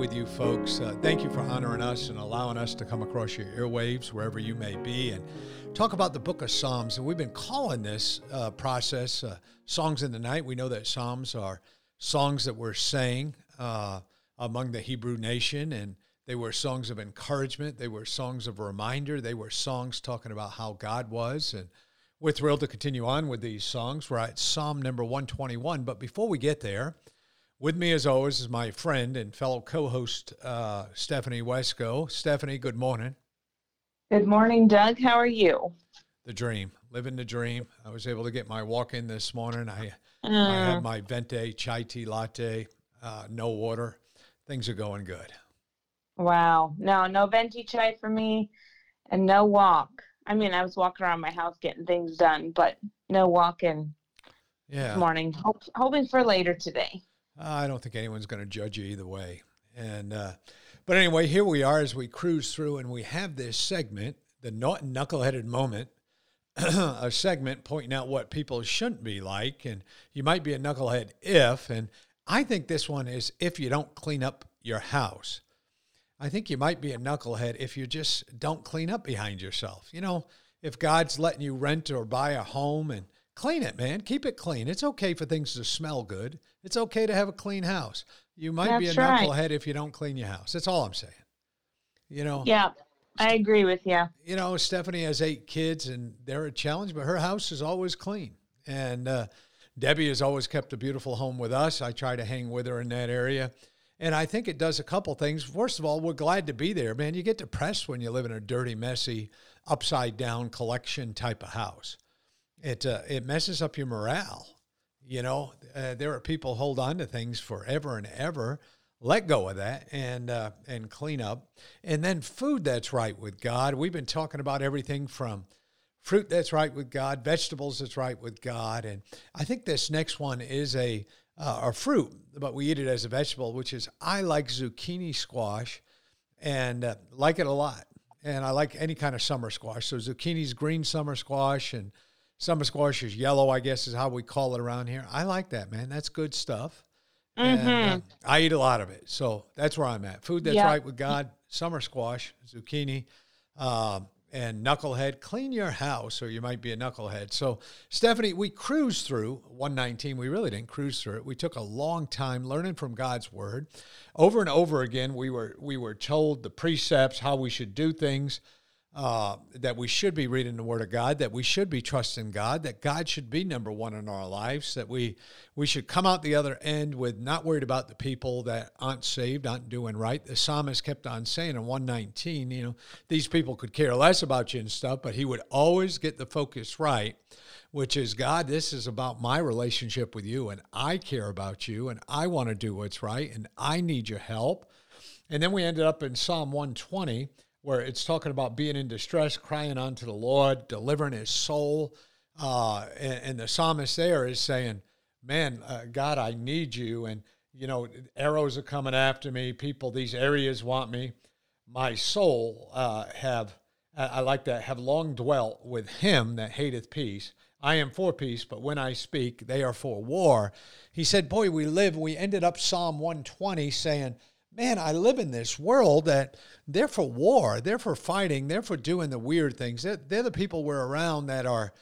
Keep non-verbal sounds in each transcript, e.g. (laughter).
With you, folks. Uh, thank you for honoring us and allowing us to come across your airwaves wherever you may be and talk about the book of Psalms. And we've been calling this uh, process uh, Songs in the Night. We know that Psalms are songs that were sang uh, among the Hebrew nation, and they were songs of encouragement, they were songs of reminder, they were songs talking about how God was. And we're thrilled to continue on with these songs. We're at Psalm number 121. But before we get there, with me, as always, is my friend and fellow co host, uh, Stephanie Wesco. Stephanie, good morning. Good morning, Doug. How are you? The dream, living the dream. I was able to get my walk in this morning. I, uh, I had my venti chai tea latte, uh, no water. Things are going good. Wow. No, no venti chai for me and no walk. I mean, I was walking around my house getting things done, but no walking yeah. this morning. Hope, hoping for later today. I don't think anyone's going to judge you either way. And uh, but anyway, here we are as we cruise through, and we have this segment, the knuckleheaded moment, (clears throat) a segment pointing out what people shouldn't be like, and you might be a knucklehead if. And I think this one is if you don't clean up your house. I think you might be a knucklehead if you just don't clean up behind yourself. You know, if God's letting you rent or buy a home and clean it, man. Keep it clean. It's okay for things to smell good. It's okay to have a clean house. You might That's be a right. knucklehead if you don't clean your house. That's all I'm saying. You know. Yeah, I agree with you. You know, Stephanie has eight kids, and they're a challenge, but her house is always clean. And uh, Debbie has always kept a beautiful home with us. I try to hang with her in that area. And I think it does a couple things. First of all, we're glad to be there, man. You get depressed when you live in a dirty, messy, upside down collection type of house it uh, it messes up your morale. You know, uh, there are people hold on to things forever and ever. Let go of that and uh, and clean up, and then food that's right with God. We've been talking about everything from fruit that's right with God, vegetables that's right with God, and I think this next one is a uh, a fruit, but we eat it as a vegetable, which is I like zucchini squash, and uh, like it a lot, and I like any kind of summer squash. So zucchini's green summer squash and Summer squash is yellow, I guess is how we call it around here. I like that, man. That's good stuff. Mm-hmm. And, uh, I eat a lot of it. So that's where I'm at. Food that's right with God, summer squash, zucchini, uh, and knucklehead. Clean your house or you might be a knucklehead. So, Stephanie, we cruised through 119. We really didn't cruise through it. We took a long time learning from God's word. Over and over again, we were, we were told the precepts, how we should do things uh, that we should be reading the Word of God, that we should be trusting God, that God should be number one in our lives, that we we should come out the other end with not worried about the people that aren't saved, aren't doing right. The psalmist kept on saying in 119, you know, these people could care less about you and stuff, but he would always get the focus right, which is God, this is about my relationship with you, and I care about you, and I want to do what's right, and I need your help. And then we ended up in Psalm 120 where it's talking about being in distress, crying unto the Lord, delivering his soul. Uh, and, and, the psalmist there is saying, Man, uh, God, I need you. And, you know, arrows are coming after me. People, these areas want me. My soul uh, have, I like that, have long dwelt with him that hateth peace. I am for peace, but when I speak, they are for war. He said, Boy, we live, we ended up Psalm 120 saying, man, I live in this world that they're for war, they're for fighting, they're for doing the weird things. They're, they're the people we're around that are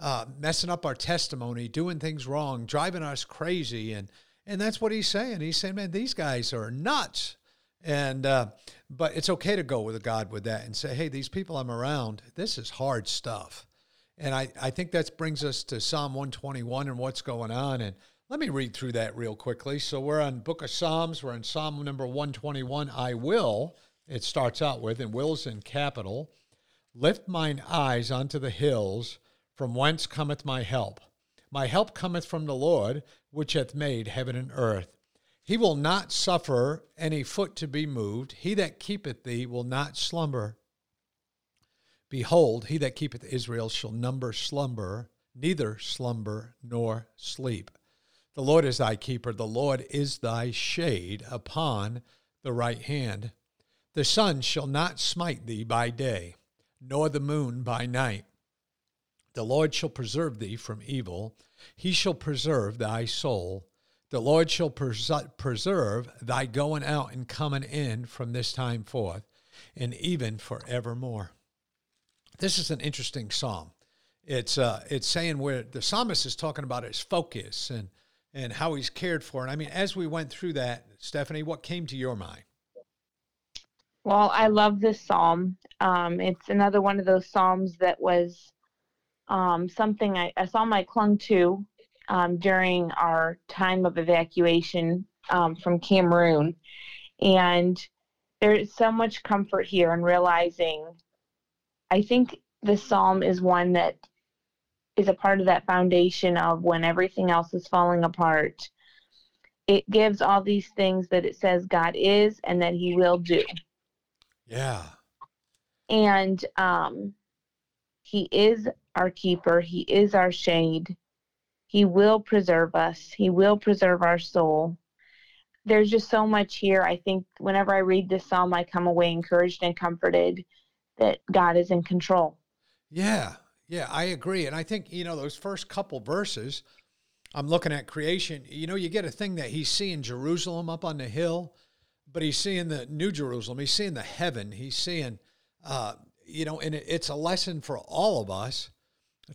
uh, messing up our testimony, doing things wrong, driving us crazy, and and that's what he's saying. He's saying, man, these guys are nuts. And uh, but it's okay to go with a God with that and say, hey, these people I'm around, this is hard stuff. And I, I think that brings us to Psalm 121 and what's going on. And let me read through that real quickly. So we're on Book of Psalms. We're in Psalm number 121. I will, it starts out with, and will's in capital, lift mine eyes unto the hills. From whence cometh my help? My help cometh from the Lord, which hath made heaven and earth. He will not suffer any foot to be moved. He that keepeth thee will not slumber. Behold, he that keepeth Israel shall number slumber, neither slumber nor sleep. The Lord is thy keeper, the Lord is thy shade upon the right hand. The sun shall not smite thee by day, nor the moon by night. The Lord shall preserve thee from evil. He shall preserve thy soul. The Lord shall pres- preserve thy going out and coming in from this time forth, and even forevermore. This is an interesting psalm. It's uh, it's saying where the psalmist is talking about his focus and and how he's cared for. And I mean, as we went through that, Stephanie, what came to your mind? Well, I love this psalm. Um, it's another one of those psalms that was um, something I, a psalm I clung to um, during our time of evacuation um, from Cameroon. And there's so much comfort here in realizing I think the psalm is one that is a part of that foundation of when everything else is falling apart. It gives all these things that it says God is and that He will do. Yeah. And um, He is our keeper, He is our shade. He will preserve us, He will preserve our soul. There's just so much here. I think whenever I read this psalm, I come away encouraged and comforted that God is in control. Yeah, yeah, I agree. And I think, you know, those first couple verses, I'm looking at creation, you know, you get a thing that he's seeing Jerusalem up on the hill, but he's seeing the New Jerusalem. He's seeing the heaven. He's seeing, uh, you know, and it's a lesson for all of us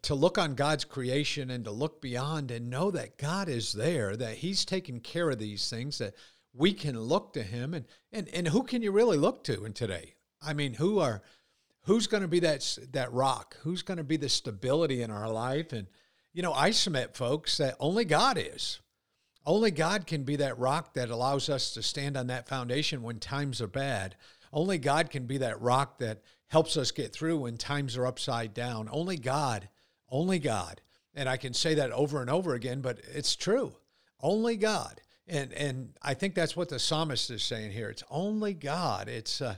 to look on God's creation and to look beyond and know that God is there, that He's taking care of these things, that we can look to Him. And, and, and who can you really look to in today? I mean, who are who's going to be that that rock? Who's going to be the stability in our life? And you know, I submit, folks, that only God is. Only God can be that rock that allows us to stand on that foundation when times are bad. Only God can be that rock that helps us get through when times are upside down. Only God, only God. And I can say that over and over again, but it's true. Only God. And and I think that's what the psalmist is saying here. It's only God. It's uh,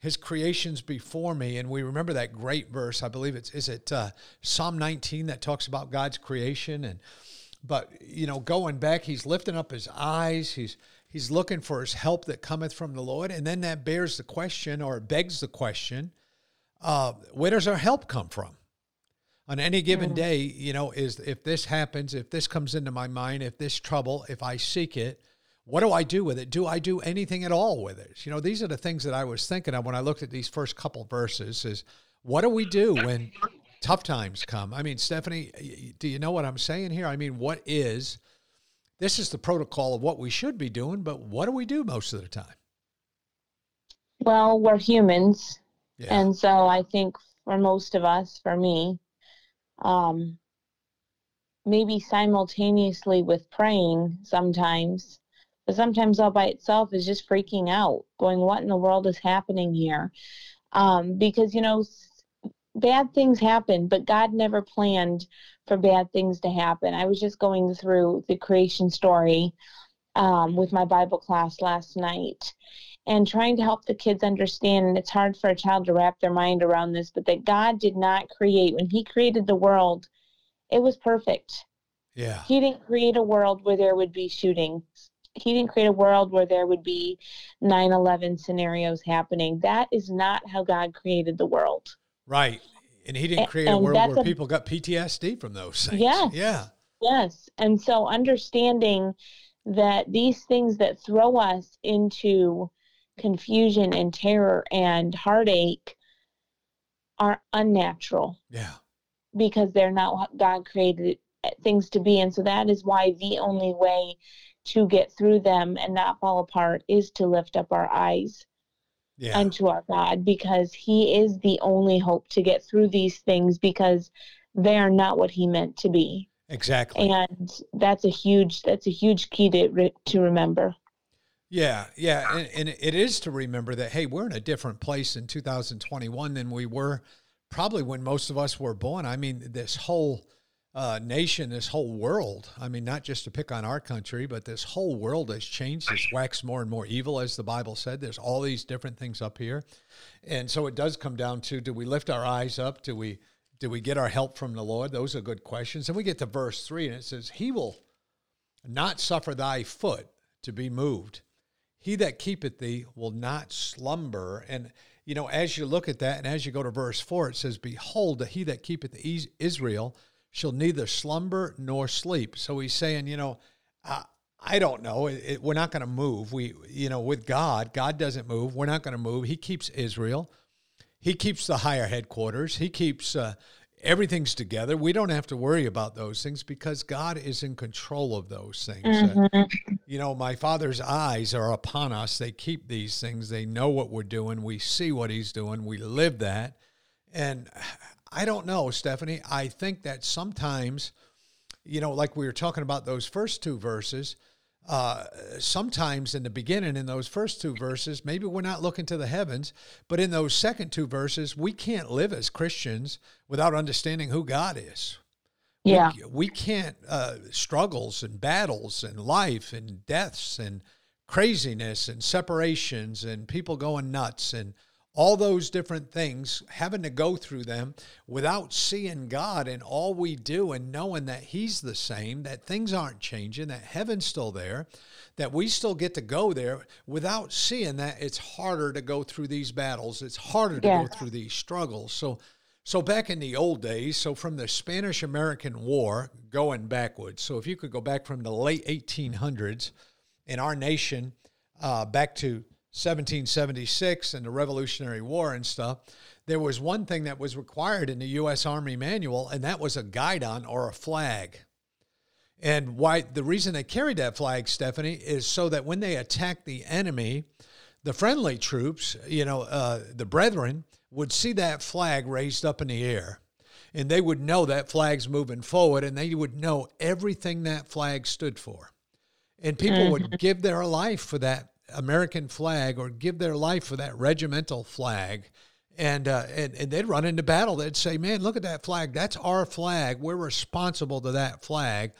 his creations before me. And we remember that great verse i believe it's is it uh, psalm 19 that talks about god's creation? And but you know going back he's lifting up his eyes. He's he's looking for his help that cometh from the lord. And then that bears the question or begs the question uh, where does our help come from? On any given mm. day you know is if this happens if this comes into my mind if this trouble if i seek it what do I do with it? Do I do anything at all with it? You know, these are the things that I was thinking of when I looked at these first couple verses is what do we do when tough times come? I mean, Stephanie, do you know what I'm saying here? I mean, what is this is the protocol of what we should be doing, but what do we do most of the time? Well, we're humans. Yeah. And so I think for most of us, for me, um, maybe simultaneously with praying sometimes but sometimes all by itself is just freaking out, going, What in the world is happening here? Um, because, you know, bad things happen, but God never planned for bad things to happen. I was just going through the creation story um, with my Bible class last night and trying to help the kids understand. And it's hard for a child to wrap their mind around this, but that God did not create, when He created the world, it was perfect. Yeah. He didn't create a world where there would be shootings he didn't create a world where there would be 9-11 scenarios happening. That is not how god created the world. Right. And he didn't create and a world where a, people got ptsd from those things. Yes, yeah. Yes. And so understanding that these things that throw us into confusion and terror and heartache are unnatural. Yeah. Because they're not what god created things to be. And so that is why the only way to get through them and not fall apart is to lift up our eyes yeah. unto our God because He is the only hope to get through these things because they are not what He meant to be. Exactly. And that's a huge that's a huge key to to remember. Yeah, yeah, and, and it is to remember that hey, we're in a different place in 2021 than we were probably when most of us were born. I mean, this whole uh, nation, this whole world. I mean, not just to pick on our country, but this whole world has changed. It's waxed more and more evil, as the Bible said. There's all these different things up here, and so it does come down to: Do we lift our eyes up? Do we do we get our help from the Lord? Those are good questions. And we get to verse three, and it says, "He will not suffer thy foot to be moved. He that keepeth thee will not slumber." And you know, as you look at that, and as you go to verse four, it says, "Behold, he that keepeth Israel." Shall neither slumber nor sleep. So he's saying, you know, uh, I don't know. It, it, we're not going to move. We, you know, with God, God doesn't move. We're not going to move. He keeps Israel. He keeps the higher headquarters. He keeps uh, everything's together. We don't have to worry about those things because God is in control of those things. Mm-hmm. Uh, you know, my Father's eyes are upon us. They keep these things. They know what we're doing. We see what He's doing. We live that. And I don't know, Stephanie. I think that sometimes, you know, like we were talking about those first two verses, uh, sometimes in the beginning, in those first two verses, maybe we're not looking to the heavens, but in those second two verses, we can't live as Christians without understanding who God is. Yeah. We, we can't, uh, struggles and battles and life and deaths and craziness and separations and people going nuts and all those different things, having to go through them without seeing God and all we do and knowing that He's the same, that things aren't changing, that heaven's still there, that we still get to go there without seeing that it's harder to go through these battles. It's harder to yeah. go through these struggles. So, so back in the old days, so from the Spanish American War going backwards, so if you could go back from the late 1800s in our nation uh, back to 1776 and the Revolutionary War and stuff, there was one thing that was required in the U.S. Army manual, and that was a guidon or a flag. And why the reason they carried that flag, Stephanie, is so that when they attacked the enemy, the friendly troops, you know, uh, the brethren, would see that flag raised up in the air. And they would know that flag's moving forward, and they would know everything that flag stood for. And people mm-hmm. would give their life for that American flag or give their life for that regimental flag. And, uh, and, and they'd run into battle. They'd say, man, look at that flag. That's our flag. We're responsible to that flag.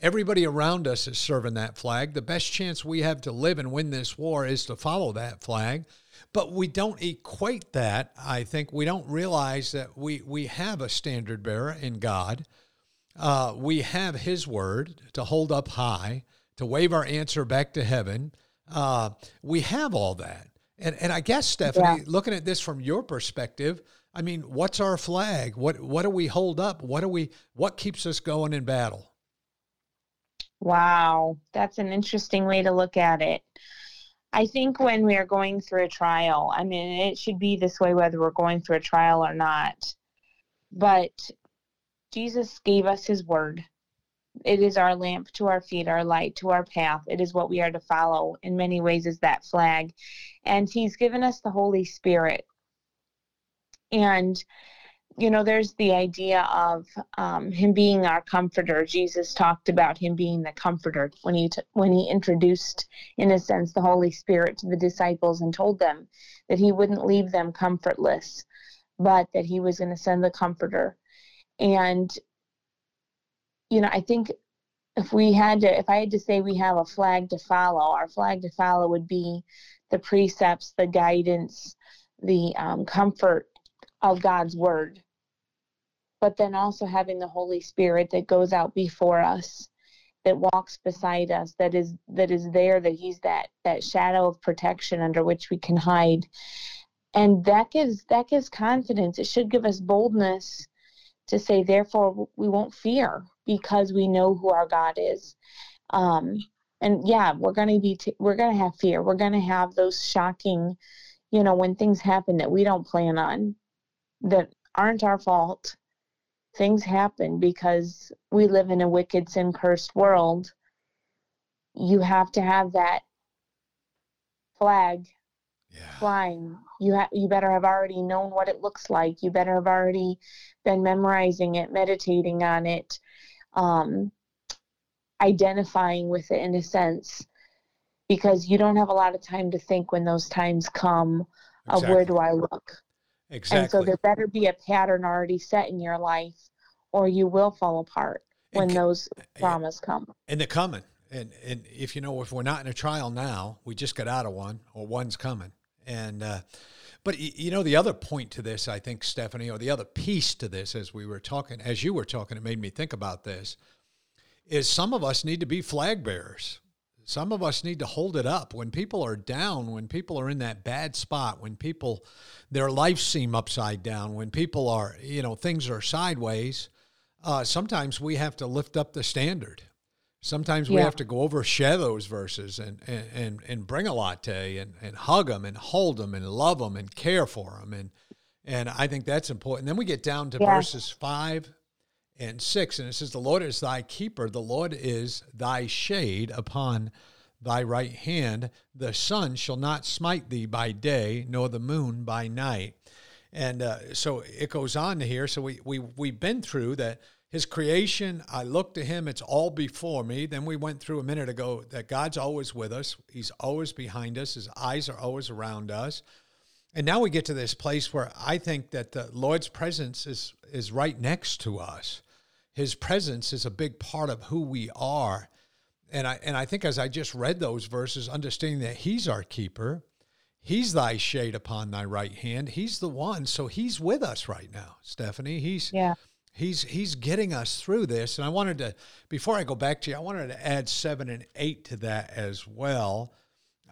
Everybody around us is serving that flag. The best chance we have to live and win this war is to follow that flag. But we don't equate that. I think we don't realize that we, we have a standard bearer in God. Uh, we have His word to hold up high, to wave our answer back to heaven uh, we have all that. And, and I guess, Stephanie, yeah. looking at this from your perspective, I mean, what's our flag? What, what do we hold up? What do we, what keeps us going in battle? Wow, that's an interesting way to look at it. I think when we are going through a trial, I mean, it should be this way whether we're going through a trial or not. But Jesus gave us his word. It is our lamp to our feet, our light to our path. It is what we are to follow. In many ways, is that flag. And He's given us the Holy Spirit. And, you know, there's the idea of um, Him being our comforter. Jesus talked about Him being the comforter when He, t- when he introduced, in a sense, the Holy Spirit to the disciples and told them that He wouldn't leave them comfortless, but that He was going to send the comforter. And you know, I think if we had to, if I had to say we have a flag to follow, our flag to follow would be the precepts, the guidance, the um, comfort of God's word. But then also having the Holy Spirit that goes out before us, that walks beside us, that is that is there, that He's that that shadow of protection under which we can hide, and that gives that gives confidence. It should give us boldness to say, therefore, we won't fear because we know who our God is. Um, and yeah, we're going to be, t- we're to have fear. We're going to have those shocking, you know, when things happen that we don't plan on, that aren't our fault. Things happen because we live in a wicked, sin cursed world. You have to have that flag yeah. flying. You ha- you better have already known what it looks like. You better have already been memorizing it, meditating on it, um, identifying with it in a sense, because you don't have a lot of time to think when those times come exactly. of where do I look. Exactly. And so there better be a pattern already set in your life, or you will fall apart when and, those traumas come. And they're coming. And and if you know if we're not in a trial now, we just got out of one, or one's coming. And uh, but you know the other point to this, I think, Stephanie, or the other piece to this, as we were talking, as you were talking, it made me think about this, is some of us need to be flag bearers. Some of us need to hold it up. When people are down when people are in that bad spot when people their lives seem upside down when people are you know things are sideways uh, sometimes we have to lift up the standard sometimes we yeah. have to go over share those verses and, and and and bring a latte and and hug them and hold them and love them and care for them and and I think that's important. Then we get down to yeah. verses five and 6. And it says, The Lord is thy keeper, the Lord is thy shade upon thy right hand. The sun shall not smite thee by day, nor the moon by night. And uh, so it goes on here. So we, we, we've been through that his creation, I look to him, it's all before me. Then we went through a minute ago that God's always with us, he's always behind us, his eyes are always around us. And now we get to this place where I think that the Lord's presence is is right next to us his presence is a big part of who we are. And I and I think as I just read those verses, understanding that he's our keeper, he's thy shade upon thy right hand. He's the one. So he's with us right now, Stephanie. He's yeah. He's he's getting us through this. And I wanted to before I go back to you, I wanted to add seven and eight to that as well.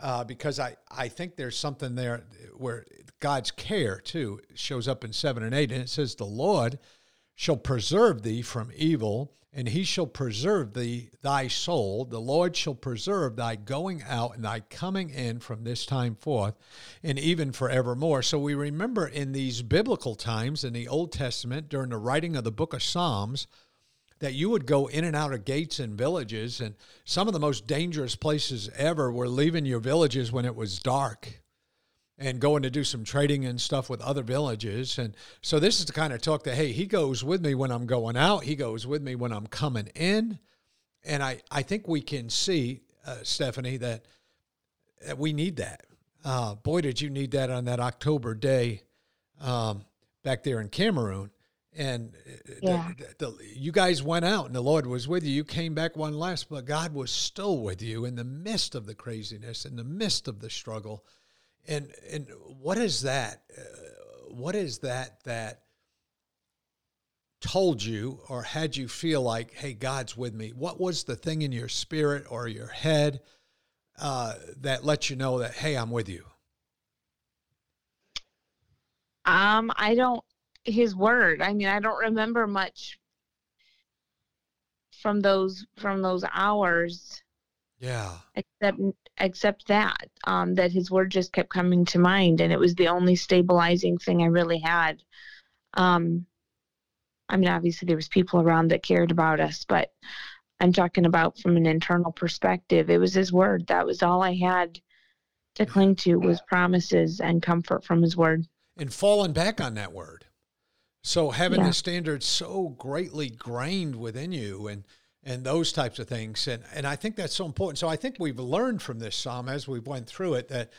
Uh, because I, I think there's something there where God's care too shows up in seven and eight. And it says, The Lord shall preserve thee from evil, and he shall preserve thee thy soul. The Lord shall preserve thy going out and thy coming in from this time forth, and even forevermore. So we remember in these biblical times in the Old Testament, during the writing of the book of Psalms, that you would go in and out of gates and villages, and some of the most dangerous places ever were leaving your villages when it was dark and going to do some trading and stuff with other villages. And so this is the kind of talk that, hey, he goes with me when I'm going out, he goes with me when I'm coming in. And I, I think we can see, uh, Stephanie, that, that we need that. Uh, boy, did you need that on that October day um, back there in Cameroon. And uh, yeah. the, the, you guys went out and the Lord was with you. You came back one last, but God was still with you in the midst of the craziness, in the midst of the struggle. And and what is that? Uh, what is that that told you or had you feel like, hey, God's with me? What was the thing in your spirit or your head uh, that let you know that, hey, I'm with you? Um, I don't. His word. I mean, I don't remember much from those from those hours. Yeah. Except except that um, that his word just kept coming to mind, and it was the only stabilizing thing I really had. Um, I mean, obviously there was people around that cared about us, but I'm talking about from an internal perspective. It was his word. That was all I had to cling to was promises and comfort from his word. And falling back on that word. So having yeah. the standard so greatly grained within you and and those types of things. And and I think that's so important. So I think we've learned from this psalm as we went through it that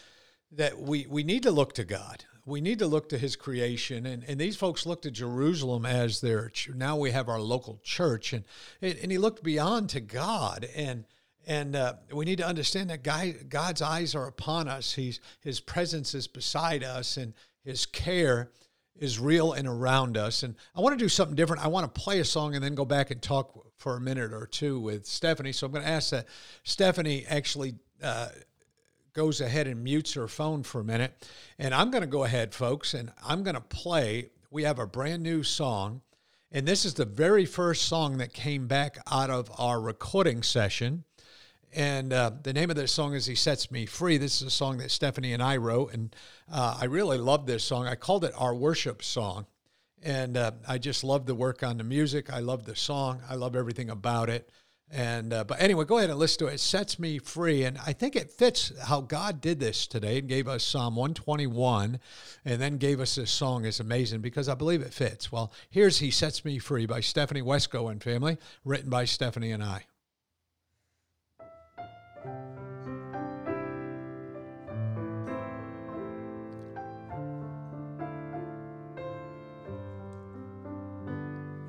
that we we need to look to God. We need to look to His creation, and, and these folks looked to Jerusalem as their. Now we have our local church, and and He looked beyond to God, and and uh, we need to understand that God, God's eyes are upon us. He's His presence is beside us, and His care is real and around us. And I want to do something different. I want to play a song and then go back and talk for a minute or two with Stephanie. So I'm going to ask that Stephanie actually uh, goes ahead and mutes her phone for a minute. And I'm going to go ahead, folks, and I'm going to play. We have a brand new song. And this is the very first song that came back out of our recording session. And uh, the name of this song is He Sets Me Free. This is a song that Stephanie and I wrote. And uh, I really love this song. I called it our worship song. And uh, I just love the work on the music. I love the song. I love everything about it. And uh, but anyway, go ahead and listen to it. It sets me free, and I think it fits how God did this today and gave us Psalm 121, and then gave us this song. is amazing because I believe it fits. Well, here's "He Sets Me Free" by Stephanie Wesco and family, written by Stephanie and I.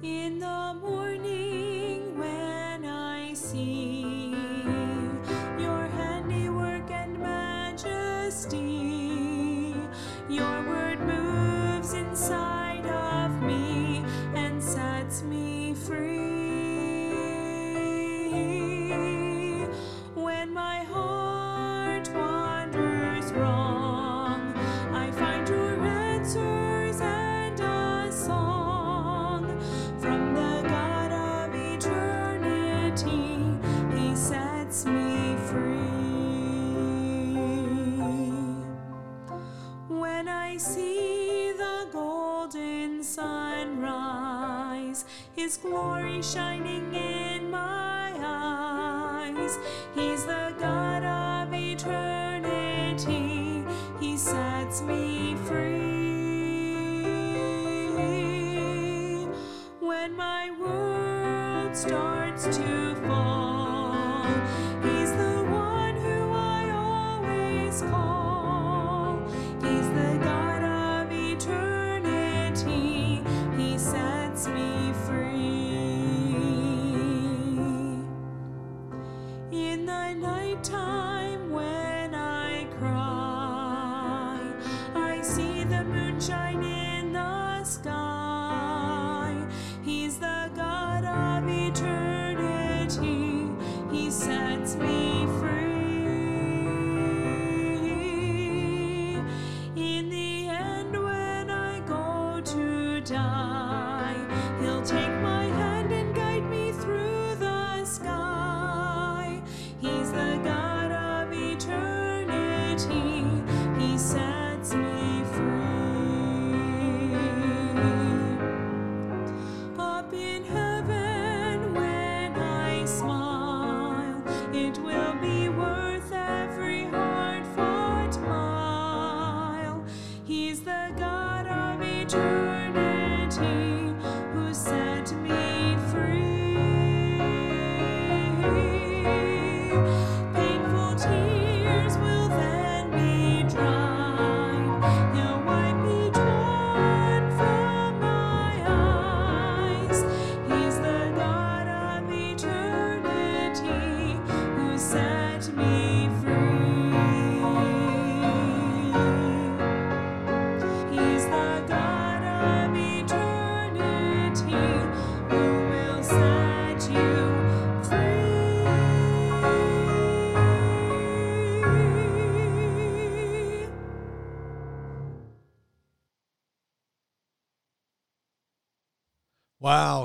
in the morning. His glory shining in my eyes. He's the God of eternity. He sets me free. When my world starts to fall,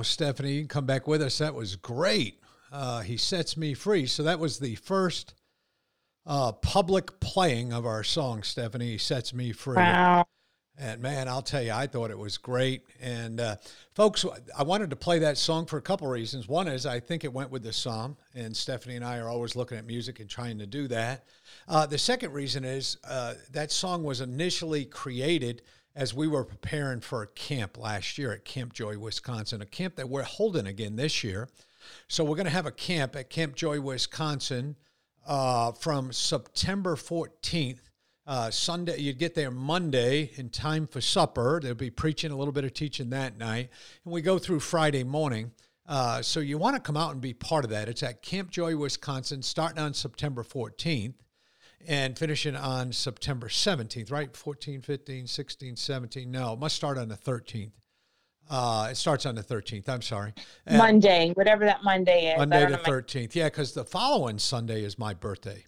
Stephanie, you can come back with us. That was great. Uh, he sets me free. So that was the first uh, public playing of our song, Stephanie. He sets me free. Wow. And man, I'll tell you, I thought it was great. And uh, folks, I wanted to play that song for a couple reasons. One is I think it went with the psalm, and Stephanie and I are always looking at music and trying to do that. Uh, the second reason is uh, that song was initially created as we were preparing for a camp last year at Camp Joy, Wisconsin, a camp that we're holding again this year. So we're going to have a camp at Camp Joy, Wisconsin uh, from September 14th. Uh, Sunday, you'd get there Monday in time for supper. There'll be preaching, a little bit of teaching that night. And we go through Friday morning. Uh, so you want to come out and be part of that. It's at Camp Joy, Wisconsin, starting on September 14th and finishing on September 17th, right? 14, 15, 16, 17. No, it must start on the 13th. Uh, it starts on the 13th. I'm sorry. And Monday, whatever that Monday is. Monday the know my- 13th. Yeah, because the following Sunday is my birthday.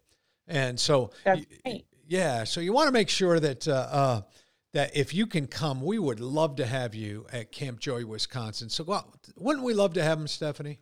And so, y- yeah, so you want to make sure that uh, uh, that if you can come, we would love to have you at Camp Joy, Wisconsin. So, go out. wouldn't we love to have them, Stephanie?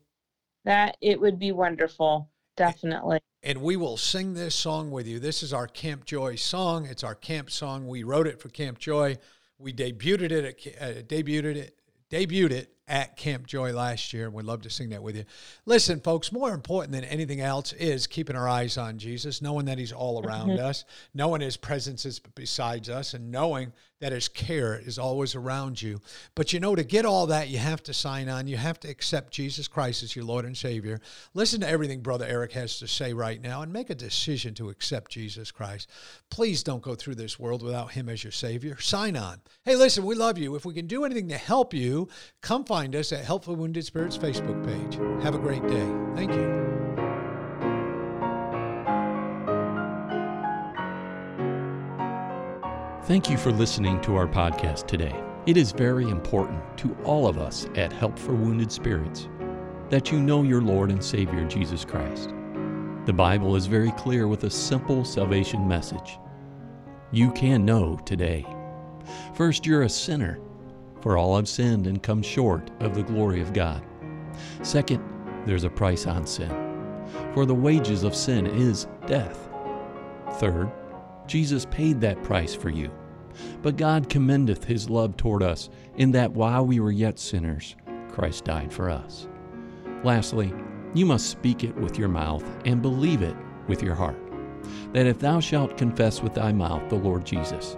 That it would be wonderful. Definitely. And we will sing this song with you. This is our Camp Joy song. It's our camp song. We wrote it for Camp Joy. We debuted it at uh, debuted it debuted it at Camp Joy last year. and We'd love to sing that with you. Listen, folks, more important than anything else is keeping our eyes on Jesus, knowing that He's all around mm-hmm. us, knowing His presence is besides us, and knowing that His care is always around you. But you know, to get all that, you have to sign on. You have to accept Jesus Christ as your Lord and Savior. Listen to everything Brother Eric has to say right now and make a decision to accept Jesus Christ. Please don't go through this world without Him as your Savior. Sign on. Hey, listen, we love you. If we can do anything to help you, come find find us at Help for Wounded Spirits Facebook page. Have a great day. Thank you. Thank you for listening to our podcast today. It is very important to all of us at Help for Wounded Spirits that you know your Lord and Savior Jesus Christ. The Bible is very clear with a simple salvation message. You can know today. First, you're a sinner, for all have sinned and come short of the glory of God. Second, there's a price on sin, for the wages of sin is death. Third, Jesus paid that price for you. But God commendeth his love toward us, in that while we were yet sinners, Christ died for us. Lastly, you must speak it with your mouth and believe it with your heart. That if thou shalt confess with thy mouth the Lord Jesus,